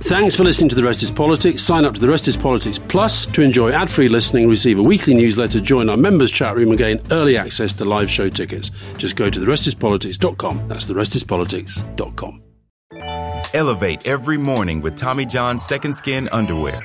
Thanks for listening to The Rest is Politics. Sign up to The Rest is Politics Plus to enjoy ad free listening, receive a weekly newsletter, join our members' chat room, and gain early access to live show tickets. Just go to TheRestisPolitics.com. That's TheRestisPolitics.com. Elevate every morning with Tommy John's Second Skin Underwear.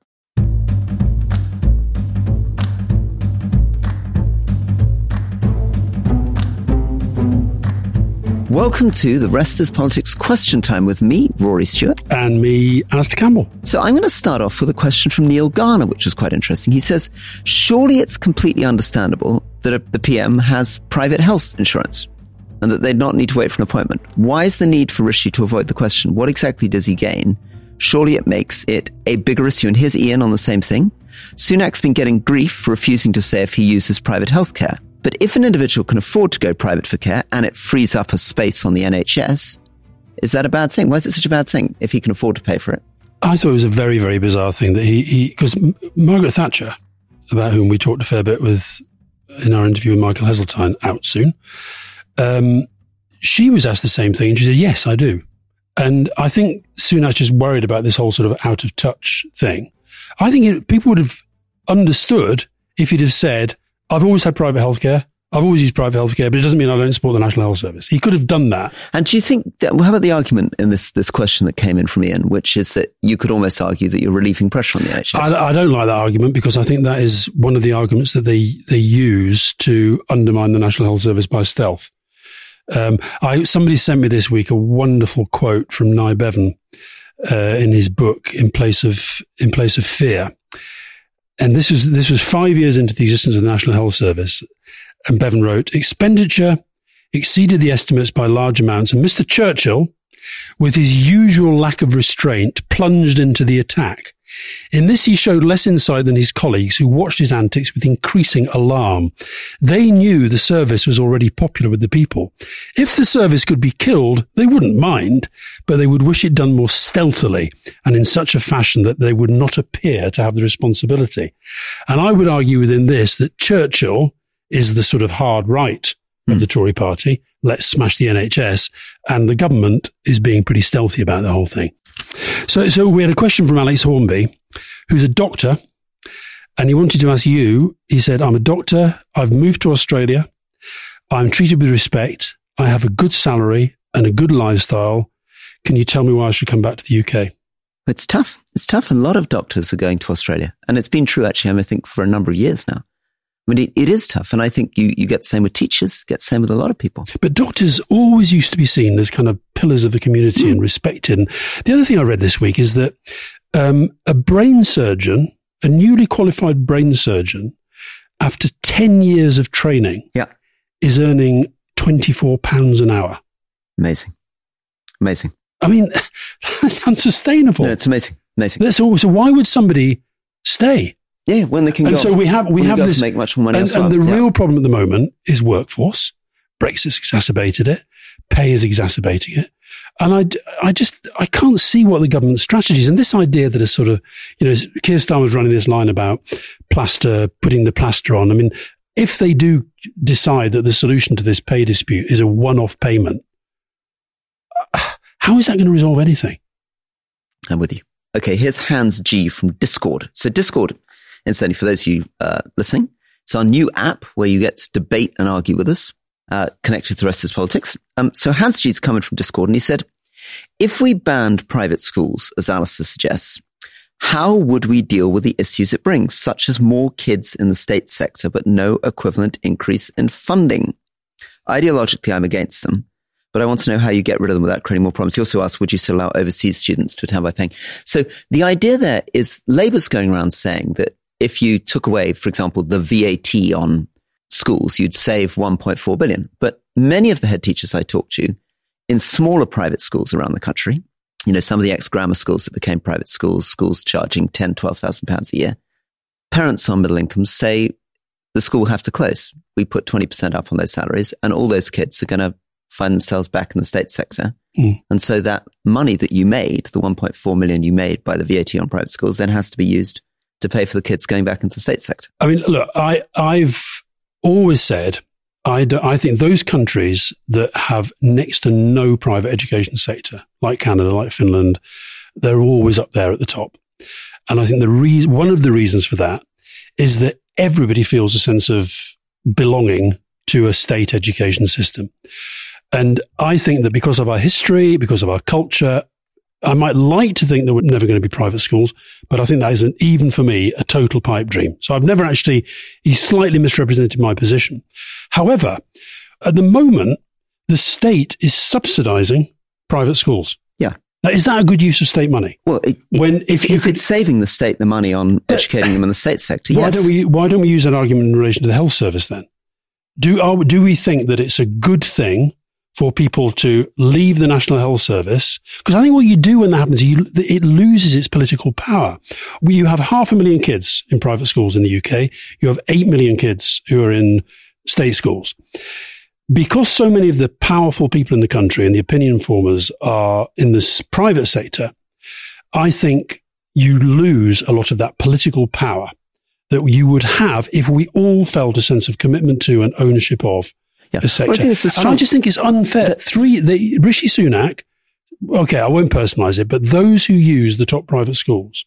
Welcome to the Rest is Politics question time with me, Rory Stewart. And me, Alastair Campbell. So I'm going to start off with a question from Neil Garner, which was quite interesting. He says, surely it's completely understandable that the PM has private health insurance and that they'd not need to wait for an appointment. Why is the need for Rishi to avoid the question? What exactly does he gain? Surely it makes it a bigger issue. And here's Ian on the same thing. Sunak's been getting grief for refusing to say if he uses private healthcare. But if an individual can afford to go private for care and it frees up a space on the NHS, is that a bad thing? Why is it such a bad thing if he can afford to pay for it? I thought it was a very, very bizarre thing that he, because Margaret Thatcher, about whom we talked a fair bit with in our interview with Michael Heseltine, out soon, um, she was asked the same thing and she said, Yes, I do. And I think Sunak just worried about this whole sort of out of touch thing. I think it, people would have understood if he'd have said, I've always had private healthcare. I've always used private healthcare, but it doesn't mean I don't support the National Health Service. He could have done that. And do you think, that, well, how about the argument in this, this question that came in from Ian, which is that you could almost argue that you're relieving pressure on the NHS? I, I don't like that argument because I think that is one of the arguments that they, they use to undermine the National Health Service by stealth. Um, I, somebody sent me this week a wonderful quote from Nye Bevan, uh, in his book, In Place of, In Place of Fear. And this was, this was five years into the existence of the National Health Service. And Bevan wrote, expenditure exceeded the estimates by large amounts. And Mr. Churchill, with his usual lack of restraint, plunged into the attack. In this, he showed less insight than his colleagues who watched his antics with increasing alarm. They knew the service was already popular with the people. If the service could be killed, they wouldn't mind, but they would wish it done more stealthily and in such a fashion that they would not appear to have the responsibility. And I would argue within this that Churchill is the sort of hard right of the hmm. Tory party. Let's smash the NHS. And the government is being pretty stealthy about the whole thing. So, so we had a question from Alex Hornby, who's a doctor, and he wanted to ask you. He said, "I'm a doctor. I've moved to Australia. I'm treated with respect. I have a good salary and a good lifestyle. Can you tell me why I should come back to the UK?" It's tough. It's tough. A lot of doctors are going to Australia, and it's been true actually. I think for a number of years now. I mean, it, it is tough. And I think you, you get the same with teachers, get the same with a lot of people. But doctors always used to be seen as kind of pillars of the community mm. and respected. And the other thing I read this week is that um, a brain surgeon, a newly qualified brain surgeon, after 10 years of training, yeah. is earning £24 an hour. Amazing. Amazing. I mean, that's unsustainable. No, it's amazing. Amazing. So, so why would somebody stay? Yeah, when they can and go. so we have we have this make much more money. And, and the yeah. real problem at the moment is workforce. Brexit's exacerbated it. Pay is exacerbating it. And I, I just, I can't see what the government's strategies and this idea that a sort of, you know, Keir Starmer was running this line about plaster, putting the plaster on. I mean, if they do decide that the solution to this pay dispute is a one-off payment, how is that going to resolve anything? I'm with you. Okay, here's Hans G from Discord. So Discord, incidentally, for those of you uh, listening, it's our new app where you get to debate and argue with us, uh, connected to the rest of politics. Um, so Hans G's coming from Discord and he said, if we banned private schools, as Alastair suggests, how would we deal with the issues it brings, such as more kids in the state sector, but no equivalent increase in funding? Ideologically, I'm against them, but I want to know how you get rid of them without creating more problems. He also asked, would you still allow overseas students to attend by paying? So the idea there is Labour's going around saying that if you took away, for example, the VAT on schools, you'd save 1.4 billion. But many of the head teachers I talked to in smaller private schools around the country, you know, some of the ex grammar schools that became private schools, schools charging 10, 12,000 pounds a year, parents on middle incomes say the school will have to close. We put 20% up on those salaries and all those kids are going to find themselves back in the state sector. Mm. And so that money that you made, the 1.4 million you made by the VAT on private schools, then has to be used to pay for the kids going back into the state sector. I mean, look, I, I've always said I, do, I think those countries that have next to no private education sector, like Canada, like Finland, they're always up there at the top. And I think the reason, one of the reasons for that is that everybody feels a sense of belonging to a state education system. And I think that because of our history, because of our culture, I might like to think there were never going to be private schools, but I think that isn't even for me a total pipe dream. So I've never actually, he slightly misrepresented my position. However, at the moment, the state is subsidizing private schools. Yeah. Now, is that a good use of state money? Well, it, when if, if, if it's saving the state the money on educating them in the state sector, why yes. Don't we, why don't we use that argument in relation to the health service then? Do, are, do we think that it's a good thing for people to leave the National Health Service. Because I think what you do when that happens, you, it loses its political power. You have half a million kids in private schools in the UK. You have eight million kids who are in state schools. Because so many of the powerful people in the country and the opinion formers are in this private sector, I think you lose a lot of that political power that you would have if we all felt a sense of commitment to and ownership of yeah. sector. Well, I and I just think it's unfair. Three, the, Rishi Sunak, okay, I won't personalize it, but those who use the top private schools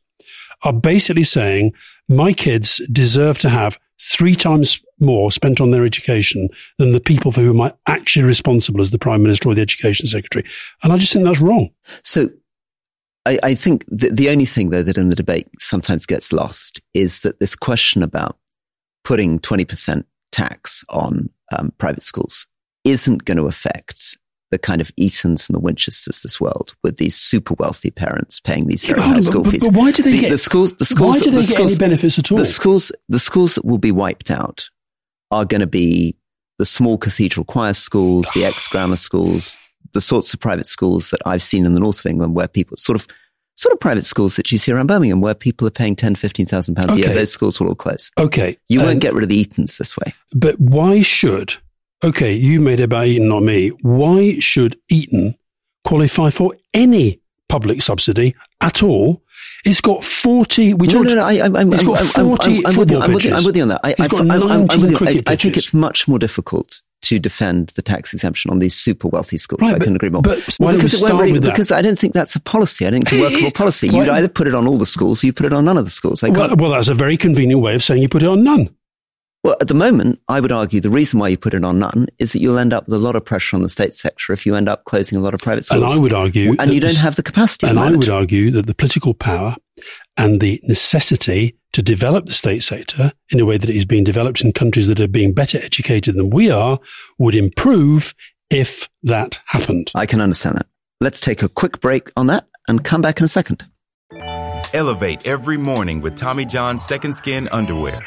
are basically saying my kids deserve to have three times more spent on their education than the people for whom I'm actually responsible as the Prime Minister or the Education Secretary. And I just think that's wrong. So I, I think the, the only thing, though, that in the debate sometimes gets lost is that this question about putting 20% tax on um, private schools isn't going to affect the kind of Etons and the Winchesters this world with these super wealthy parents paying these very yeah, high school but, fees. But why do they the, get the schools? The schools. Why do they the get schools, any benefits at all? The schools. The schools that will be wiped out are going to be the small cathedral choir schools, the ex grammar schools, the sorts of private schools that I've seen in the north of England where people sort of sort of private schools that you see around Birmingham where people are paying 10, 15,000 pounds okay. a year. Those schools will all close. Okay. You um, won't get rid of the Etons this way. But why should, okay, you made it about Eton, not me. Why should Eton qualify for any public subsidy at all? It's got 40, we no, talked, no, no, I, I, I'm, it's got 40 I'm, I'm, with you, I'm, with you, I'm with you on that. I, it's got 19 I'm, I'm with you. I, I think it's much more difficult to defend the tax exemption on these super wealthy schools. Right, I couldn't agree more. But why well, because, don't we really, because I don't think that's a policy. I don't think it's a workable policy. You'd either put it on all the schools or you put it on none of the schools. Well, well, that's a very convenient way of saying you put it on none. Well, at the moment, I would argue the reason why you put it on none is that you'll end up with a lot of pressure on the state sector if you end up closing a lot of private schools. And I would argue, and you don't have the capacity. And I would argue that the political power and the necessity to develop the state sector in a way that it is being developed in countries that are being better educated than we are would improve if that happened. I can understand that. Let's take a quick break on that and come back in a second. Elevate every morning with Tommy John's Second Skin underwear.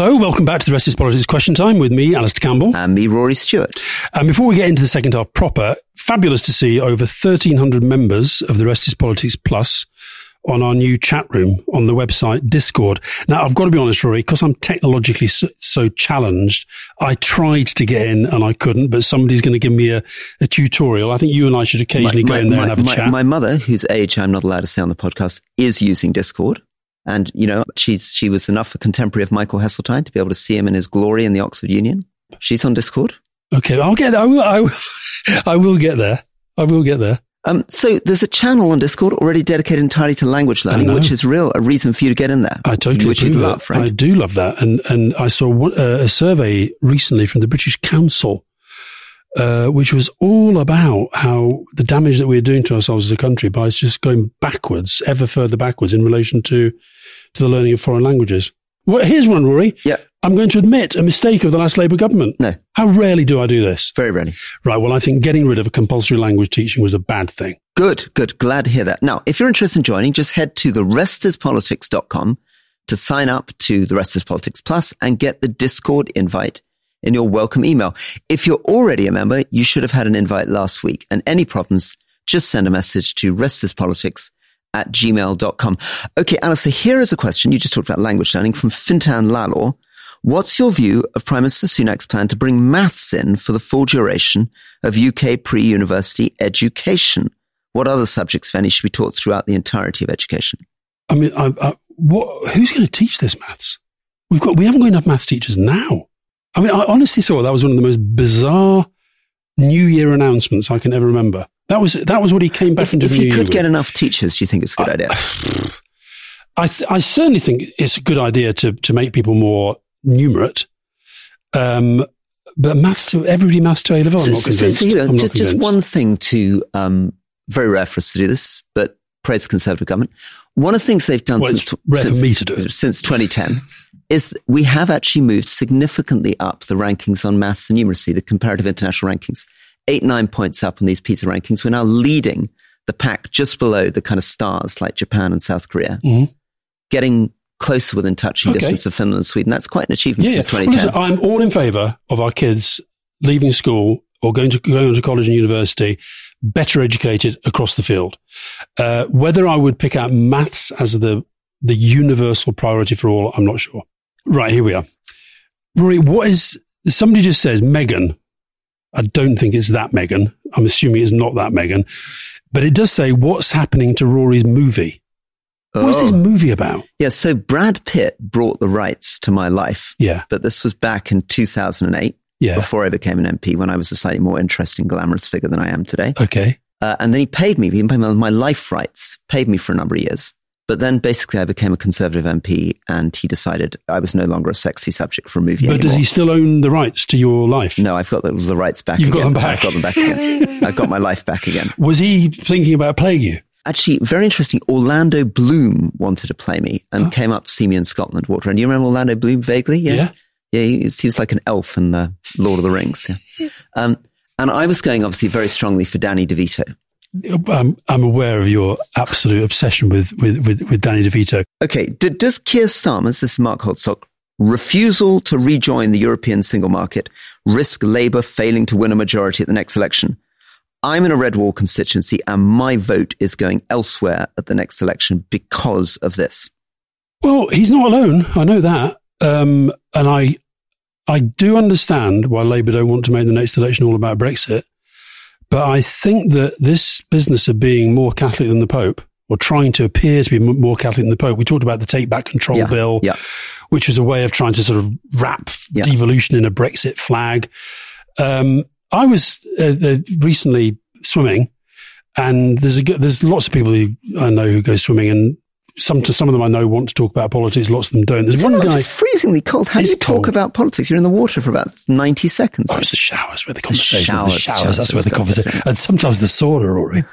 Hello, welcome back to the Rest is Politics Question Time with me, Alastair Campbell. And me, Rory Stewart. And before we get into the second half proper, fabulous to see over 1,300 members of the Rest is Politics Plus on our new chat room on the website Discord. Now, I've got to be honest, Rory, because I'm technologically so, so, challenged, I tried to get in and I couldn't, but somebody's going to give me a, a tutorial. I think you and I should occasionally my, go my, in there my, and have a chat. My mother, whose age I'm not allowed to say on the podcast, is using Discord. And, you know, she's, she was enough a contemporary of Michael Heseltine to be able to see him in his glory in the Oxford Union. She's on Discord. Okay, I'll get there. I will, I will, I will get there. I will get there. Um, so there's a channel on Discord already dedicated entirely to language learning, which is real a reason for you to get in there. I totally which you love, right? I do love that, and and I saw one, uh, a survey recently from the British Council, uh, which was all about how the damage that we're doing to ourselves as a country by just going backwards, ever further backwards in relation to to the learning of foreign languages. Well, here's one, Rory. Yeah. I'm going to admit a mistake of the last Labour government. No. How rarely do I do this? Very rarely. Right. Well, I think getting rid of a compulsory language teaching was a bad thing. Good, good. Glad to hear that. Now, if you're interested in joining, just head to therestispolitics.com to sign up to the Rest is Politics Plus and get the Discord invite in your welcome email. If you're already a member, you should have had an invite last week. And any problems, just send a message to restispolitics at gmail.com. Okay, Alastair, here is a question. You just talked about language learning from Fintan Lalor. What's your view of Prime Minister Sunak's plan to bring maths in for the full duration of UK pre-university education? What other subjects, if any, should be taught throughout the entirety of education? I mean, I, I, what, who's going to teach this maths? We've got, we haven't got enough maths teachers now. I mean, I honestly thought that was one of the most bizarre New Year announcements I can ever remember. That was that was what he came back if, into if you could Year get with. enough teachers, do you think it's a good I, idea? I, th- I certainly think it's a good idea to to make people more numerate. Um, but maths to everybody maths to A level. I'm So- not so- so, convinced. you know, I'm just, just one thing to, um, very rare for us to do this, but praise the Conservative government. One of the things they've done Well, since, it's rare for since, me to do since 2010 is that we have actually moved significantly up the rankings on maths and numeracy, the comparative international rankings. Eight, nine points up on these PISA rankings. We're now leading the pack just below the kind of stars like Japan and South Korea, Mhm. getting closer within touching Okay. distance of Finland and Sweden. That's quite an achievement Yeah, since yeah. Well, 2010. listen, I'm all in favour of our kids leaving school or going to going to college and university better educated across the field. Uh, whether I would pick out maths as the the universal priority for all, I'm not sure. Right here we are. Rory, what is somebody just says Megan? I don't think it's that Megan. I'm assuming it's not that Megan, but it does say what's happening to Rory's movie. What's this movie about? Yeah, so Brad Pitt brought the rights to my life. Yeah. But this was back in 2008, Yeah. before I became an MP, when I was a slightly more interesting, glamorous figure than I am today. Okay. Uh, and then he paid me, he paid me my life rights, paid me for a number of years. But then basically I became a Conservative MP and he decided I was no longer a sexy subject for a movie But anymore. does he still own the rights to your life? No, I've got the, the rights back You've got again. them back. I've got them back again. I've got my life back again. Was he thinking about playing you? Actually, very interesting. Orlando Bloom wanted to play me and came up to see me in Scotland Water. And you remember Orlando Bloom vaguely? Yeah. Yeah. Yeah, he, was- he was like an elf in the Lord of the Rings. Yeah. Um, and I was going obviously very strongly for Danny DeVito. I'm, I'm aware of your absolute obsession with, with, with, with Danny DeVito. Okay, d- does Keir Starmer's, this is Mark Holtzock, refusal to rejoin the European single market risk Labour failing to win a majority at the next election? I'm in a red wall constituency and my vote is going elsewhere at the next election because of this. Well, he's not alone. I know that. Um, and I, I do understand why Labour don't want to make the next election all about Brexit. But I think that this business of being more Catholic than the Pope, or trying to appear to be more Catholic than the Pope, we talked about the Take Back Control Yeah, bill, yeah. which was a way of trying to sort of wrap Yeah. devolution in a Brexit flag. Um, I was uh, uh, recently swimming, and there's a, there's lots of people who I know who go swimming, and some to some of them I know want to talk about politics. Lots of them don't. There's It's one not- guy. It's freezingly cold. How do you talk about politics? You're in the water for about 90 seconds. Oh, it's the showers where the conversation. showers, the showers. showers, That's where the conversation. And sometimes the sauna, Rory.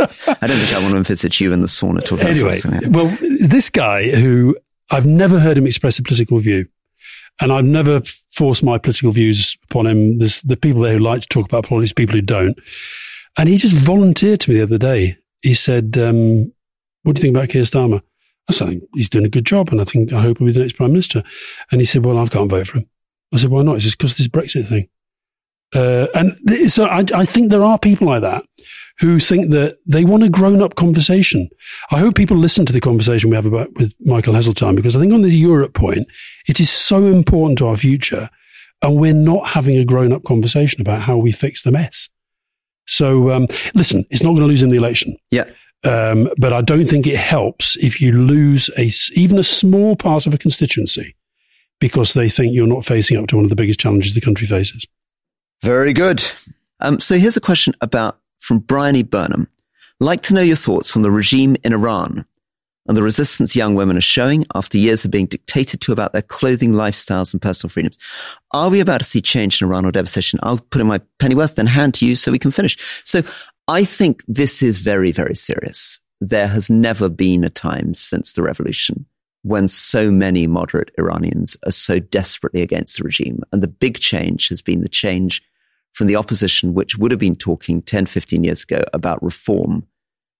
I don't think I want to visit you in the sauna talking about Anyway, something. well, this guy who I've never heard him express a political view, and I've never forced my political views upon him. There's the people there who like to talk about politics, people who don't. And he just volunteered to me the other day. He said, um, "What do you think about Keir Starmer?" I said, "He's doing a good job, and I think I hope he'll be the next prime minister." And he said, "Well, I can't vote for him." I said, "Why not?" He says, "Because of this Brexit thing." Uh, and th- so I, I think there are people like that who think that they want a grown-up conversation. I hope people listen to the conversation we have about with Michael Heseltine because I think on the Europe point, it is so important to our future, and we're not having a grown-up conversation about how we fix the mess. So um, listen, it's not going to lose in the election. Yeah. Um, but I don't think it helps if you lose a even a small part of a constituency because they think you're not facing up to one of the biggest challenges the country faces. Very good. Um, so here's a question about from Brian E. Burnham. Like to know your thoughts on the regime in Iran and the resistance young women are showing after years of being dictated to about their clothing, lifestyles, and personal freedoms. Are we about to see change in Iran or devastation? I'll put in my pennyworth, then hand to you so we can finish. So I think this is very, very serious. There has never been a time since the revolution when so many moderate Iranians are so desperately against the regime. And the big change has been the change from the opposition, which would have been talking 10, 15 years ago about reform,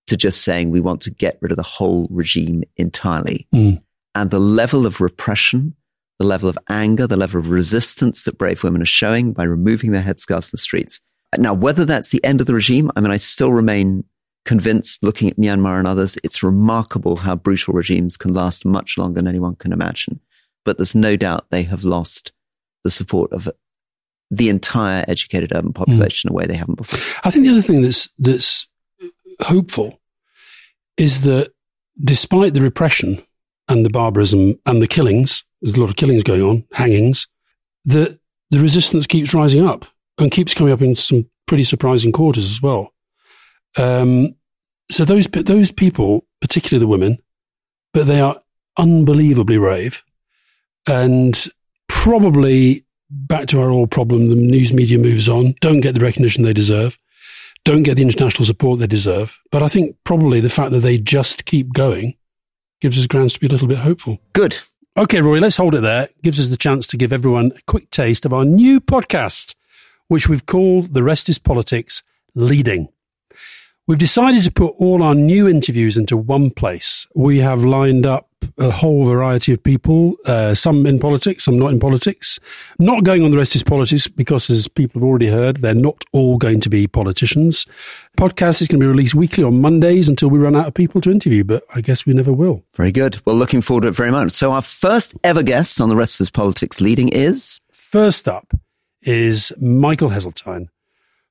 to just saying we want to get rid of the whole regime entirely. Mm. And the level of repression, the level of anger, the level of resistance that brave women are showing by removing their headscarves in the streets. Now, whether that's the end of the regime, I mean, I still remain convinced looking at Myanmar and others, it's remarkable how brutal regimes can last much longer than anyone can imagine. But there's no doubt they have lost the support of the entire educated urban population in a way they haven't before. I think the other thing that's that's hopeful is that despite the repression and the barbarism and the killings, there's a lot of killings going on, hangings, that the resistance keeps rising up and keeps coming up in some pretty surprising quarters as well. Um, so those those people, particularly the women, but they are unbelievably brave, and probably back to our old problem: the news media moves on, don't get the recognition they deserve, don't get the international support they deserve. But I think probably the fact that they just keep going gives us grounds to be a little bit hopeful. Good. Okay, Rory, let's hold it there. Gives us the chance to give everyone a quick taste of our new podcast, which we've called The Rest is Politics Leading. We've decided to put all our new interviews into one place. We have lined up a whole variety of people, uh, some in politics, some not in politics. Not going on the rest is politics because, as people have already heard, they're not all going to be politicians. Podcast is going to be released weekly on Mondays until we run out of people to interview, but I guess we never will. Very good. Well, looking forward to it very much. So our first ever guest on the rest is politics leading is First up is Michael Heseltine,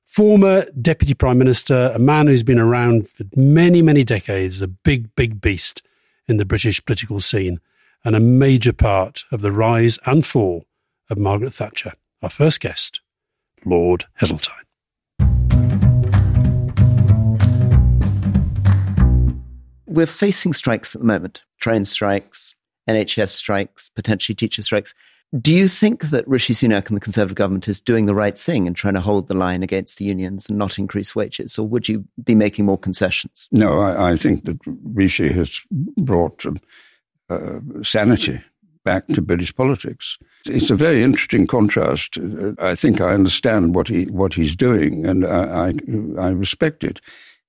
former Deputy Prime Minister, a man who's been around for many, many decades, a big, big beast. in the British political scene and a major part of the rise and fall of Margaret Thatcher. Our first guest, Lord Heseltine. We're facing strikes at the moment train strikes, NHS strikes, potentially teacher strikes. Do you think that Rishi Sunak and the Conservative government is doing the right thing in trying to hold the line against the unions and not increase wages, or would you be making more concessions? No, I, I think that Rishi has brought um, uh, sanity back to British politics. It's a very interesting contrast. Uh, I think I understand what he what he's doing, and I I, I respect it.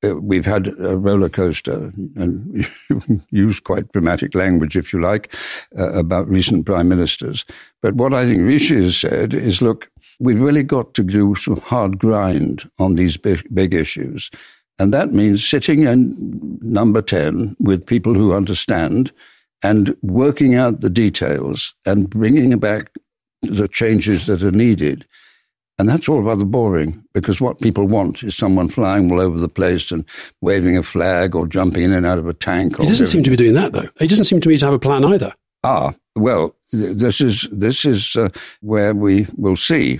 Uh, we've had a roller coaster, and use quite dramatic language, if you like, uh, about recent prime ministers. But what I think Rishi has said is, look, we've really got to do some hard grind on these big, big issues. And that means sitting in number 10 with people who understand and working out the details and bringing back the changes that are needed. And that's all rather boring because what people want is someone flying all over the place and waving a flag or jumping in and out of a tank. He doesn't seem to be doing that, though. He doesn't seem to me to have a plan either. Ah, well, this is this is uh, where we will see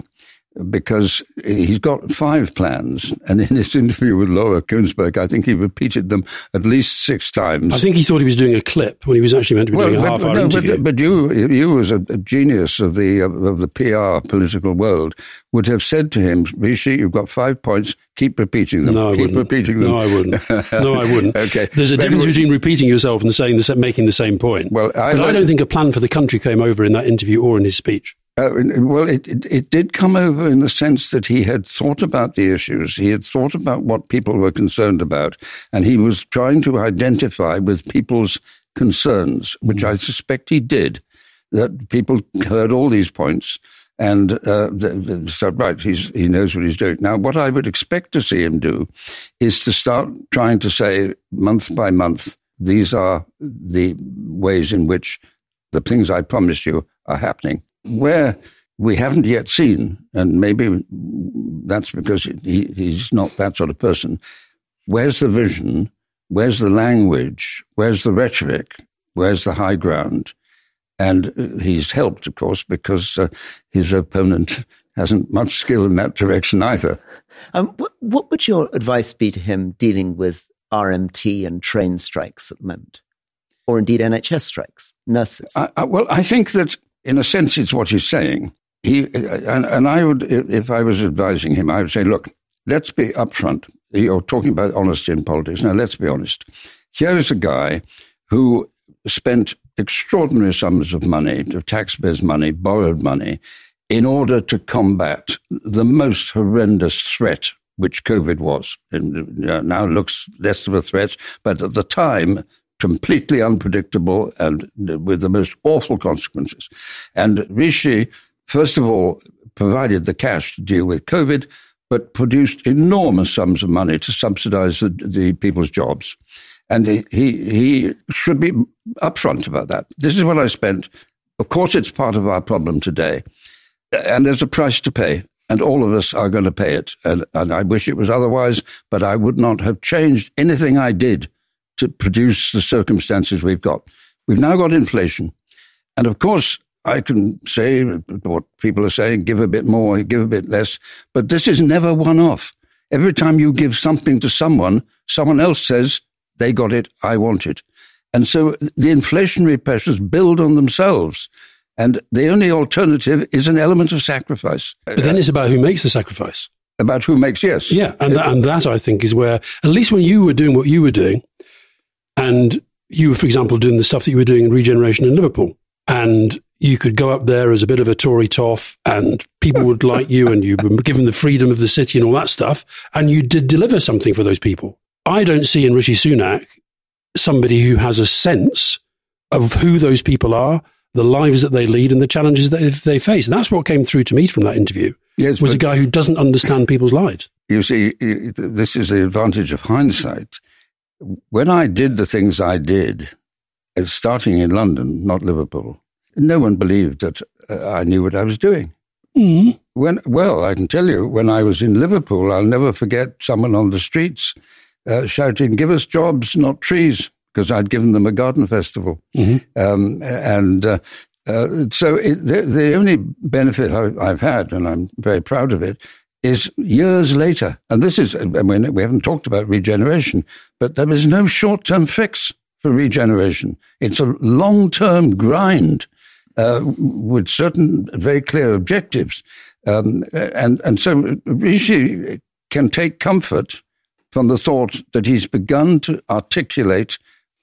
because he's got five plans. And in his interview with Laura Kuenssberg, I think he repeated them at least six times. I think he thought he was doing a clip when he was actually meant to be well, doing a half hour no, interview. But, but, you, you as a, genius of the, uh, of the PR political world would have said to him, Rishi, you've got five points. Keep repeating them. No, I Keep wouldn't. repeating them. No, I wouldn't. No, I wouldn't. okay. There's a difference between repeating yourself and saying the, making the same point. Well, I, I don't think a plan for the country came over in that interview or in his speech. Uh, well, it, it, it, did come over in the sense that he had thought about the issues. He had thought about what people were concerned about, and he was trying to identify with people's concerns, which mm. I suspect he did. That people heard all these points and uh, said, right, he's, he knows what he's doing. Now, what I would expect to see him do is to start trying to say month by month, these are the ways in which the things I promised you are happening where we haven't yet seen, and maybe that's because he, he's not that sort of person. Where's the vision? Where's the language? Where's the rhetoric? Where's the high ground? And he's helped, of course, because uh, his opponent hasn't much skill in that direction either. Um, what, what would your advice be to him dealing with RMT and train strikes at the moment? Or indeed NHS strikes, nurses? I, I, well, I think that in a sense, it's what he's saying. He and, and I would, if I was advising him, I would say, look, let's be upfront. You're talking about honesty in politics. Now, let's be honest. Here is a guy who spent extraordinary sums of money, of taxpayers' money, borrowed money, in order to combat the most horrendous threat which COVID was. And uh, now looks less of a threat, but at the time, completely unpredictable and with the most awful consequences. And Rishi, first of all, provided the cash to deal with COVID, but produced enormous sums of money to subsidize the, the people's jobs. And he, he, should be upfront about that. This is what I spent. Of course, it's part of our problem today. And there's a price to pay and all of us are going to pay it. And, and, I wish it was otherwise, but I would not have changed anything I did to produce the circumstances we've got. We've now got inflation. And of course, I can say what people are saying, give a bit more, give a bit less, but this is never one off. Every time you give something to someone, someone else says, they got it, I want it. And so the inflationary pressures build on themselves. And the only alternative is an element of sacrifice. But then it's about who makes the sacrifice. About who makes, yes. Yeah. And, that, and that, I think, is where, at least when you were doing what you were doing, and you were, for example, doing the stuff that you were doing in regeneration in Liverpool. And you could go up there as a bit of a Tory toff and people would like you and you were given the freedom of the city and all that stuff. And you did deliver something for those people. I don't see in Rishi Sunak somebody who has a sense of who those people are, the lives that they lead and the challenges that they face. And that's what came through to me from that interview. Yes, was a guy who doesn't understand people's lives. You see, this is the advantage of hindsight when I did the things I did, uh, starting in London, not Liverpool, no one believed that uh, I knew what I was doing. Mm. When, well, I can tell you, when I was in Liverpool, I'll never forget someone on the streets uh, shouting, "Give us jobs, not trees! because I'd given them a garden festival. Mm-hmm. Um, and uh, uh, so it, the, the, only benefit I, have had, and I'm very proud of it, is years later. And this is, I mean, we haven't talked about regeneration, but there is no short term fix for regeneration. It's a long term grind uh, with certain very clear objectives. Um, and, and so Rishi can take comfort from the thought that he's begun to articulate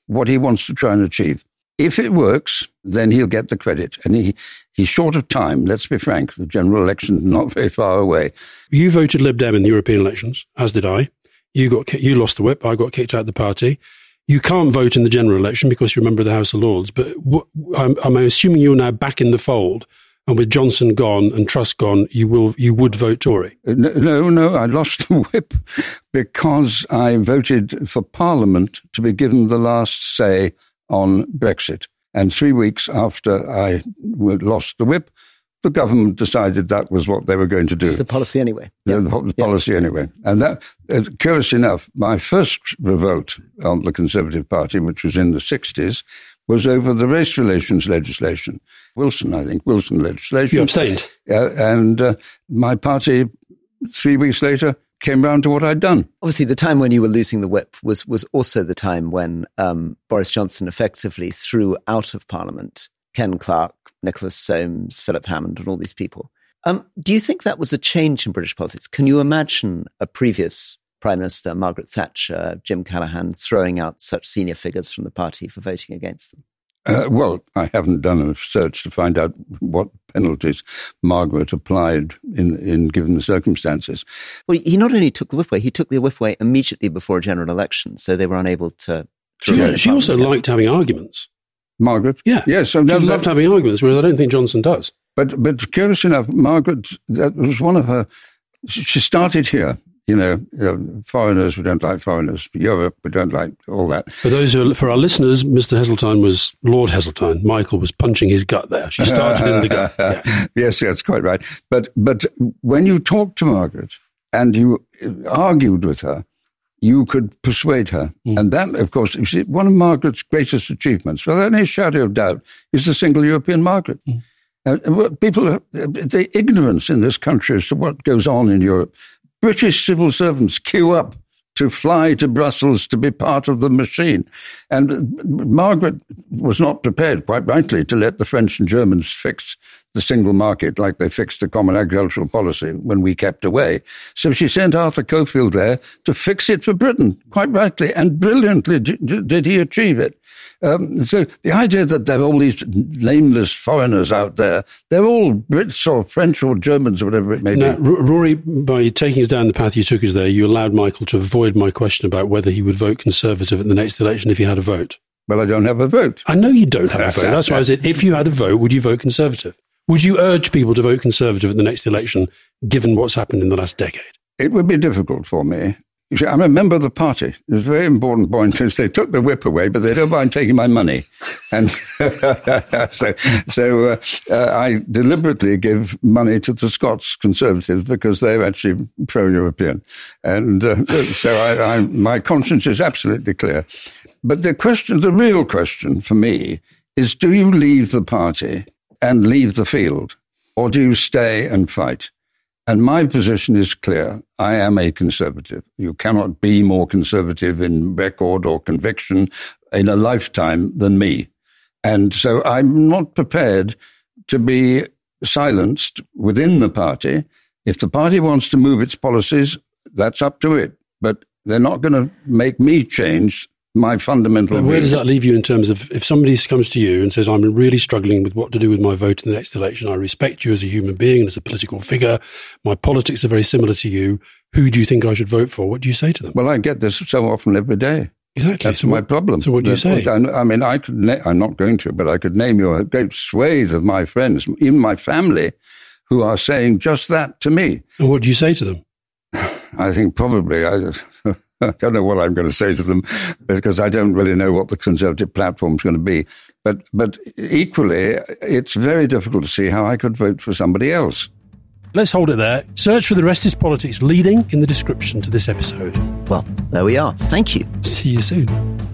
what he wants to try and achieve. If it works, then he'll get the credit. And he, he's short of time, let's be frank. The general election not very far away. You voted Lib Dem in the European elections, as did I. You got you lost the whip. I got kicked out of the party. You can't vote in the general election because you're a member of the House of Lords. But what, I'm, I'm assuming you're now back in the fold and with Johnson gone and Truss gone, you will you would vote Tory. Uh, no, no, I lost the whip because I voted for Parliament to be given the last say on Brexit. And three weeks after I lost the whip, the government decided that was what they were going to do. It's the policy anyway. The, the policy yeah. anyway. And that, uh, curious enough, my first revolt on the Conservative Party, which was in the 60s, was over the race relations legislation. Wilson, I think, Wilson legislation. You abstained. Uh, and uh, my party, three weeks later, came round to what I'd done. Obviously, the time when you were losing the whip was was also the time when um, Boris Johnson effectively threw out of Parliament Ken Clarke, Nicholas Soames, Philip Hammond, and all these people. Um, do you think that was a change in British politics? Can you imagine a previous Prime Minister, Margaret Thatcher, Jim Callaghan, throwing out such senior figures from the party for voting against them? Uh, well, I haven't done a search to find out what penalties Margaret applied in, in given the circumstances. Well, he not only took the whip away, he took the whip away immediately before a general election, so they were unable to. to she, she also again. liked having arguments. Margaret? Yeah. Yes. So she that, loved having arguments, whereas I don't think Johnson does. But, but curious enough, Margaret, that was one of her. She started here you know, you foreigners, we don't like foreigners. Europe, we don't like all that. For those who, are, for our listeners, Mr. Heseltine was Lord Heseltine. Michael was punching his gut there. She started in the gut. Yeah. yes, that's quite right. But, but when you talked to Margaret and you argued with her, you could persuade her. Mm. And that, of course, is one of Margaret's greatest achievements, without any shadow of doubt, is the single European market. Mm. Uh, people, the ignorance in this country as to what goes on in Europe British civil servants queue up to fly to Brussels to be part of the machine. And Margaret was not prepared, quite rightly, to let the French and Germans fix the single market like they fixed the common agricultural policy when we kept away. So she sent Arthur Cockfield there to fix it for Britain, quite rightly, and brilliantly did he achieve it. Um, so the idea that there are all these nameless foreigners out there, they're all Brits or French or Germans or whatever it may now, be. Rory, by taking us down the path you took us there, you allowed Michael to avoid my question about whether he would vote Conservative at the next election if he had a vote. Well, I don't have a vote. I know you don't have a vote. That's why I said, if you had a vote, would you vote Conservative? Would you urge people to vote Conservative at the next election, given what's happened in the last decade? It would be difficult for me. I'm a member of the party. It's a very important point they took the whip away, but they don't mind taking my money. And so, so uh, uh, I deliberately give money to the Scots Conservatives because they're actually pro-European. And uh, so I, I, my conscience is absolutely clear. But the question, the real question for me is, do you leave the party and leave the field, or do you stay and fight? And my position is clear. I am a conservative. You cannot be more conservative in record or conviction in a lifetime than me. And so I'm not prepared to be silenced within the party. If the party wants to move its policies, that's up to it. But they're not going to make me change my fundamental. But where does that leave you in terms of if somebody comes to you and says, "I'm really struggling with what to do with my vote in the next election. I respect you as a human being and as a political figure. My politics are very similar to you. Who do you think I should vote for?" What do you say to them? Well, I get this so often every day. Exactly. That's so my what, problem. So what do you say? I mean, I could. Na- I'm not going to, but I could name you a great swathe of my friends, even my family, who are saying just that to me. And what do you say to them? I think probably I. I don't know what I'm going to say to them because I don't really know what the Conservative platform is going to be. But, but equally, it's very difficult to see how I could vote for somebody else. Let's hold it there. Search for The Rest is Politics leading in the description to this episode. Well, there we are. Thank you. See you soon.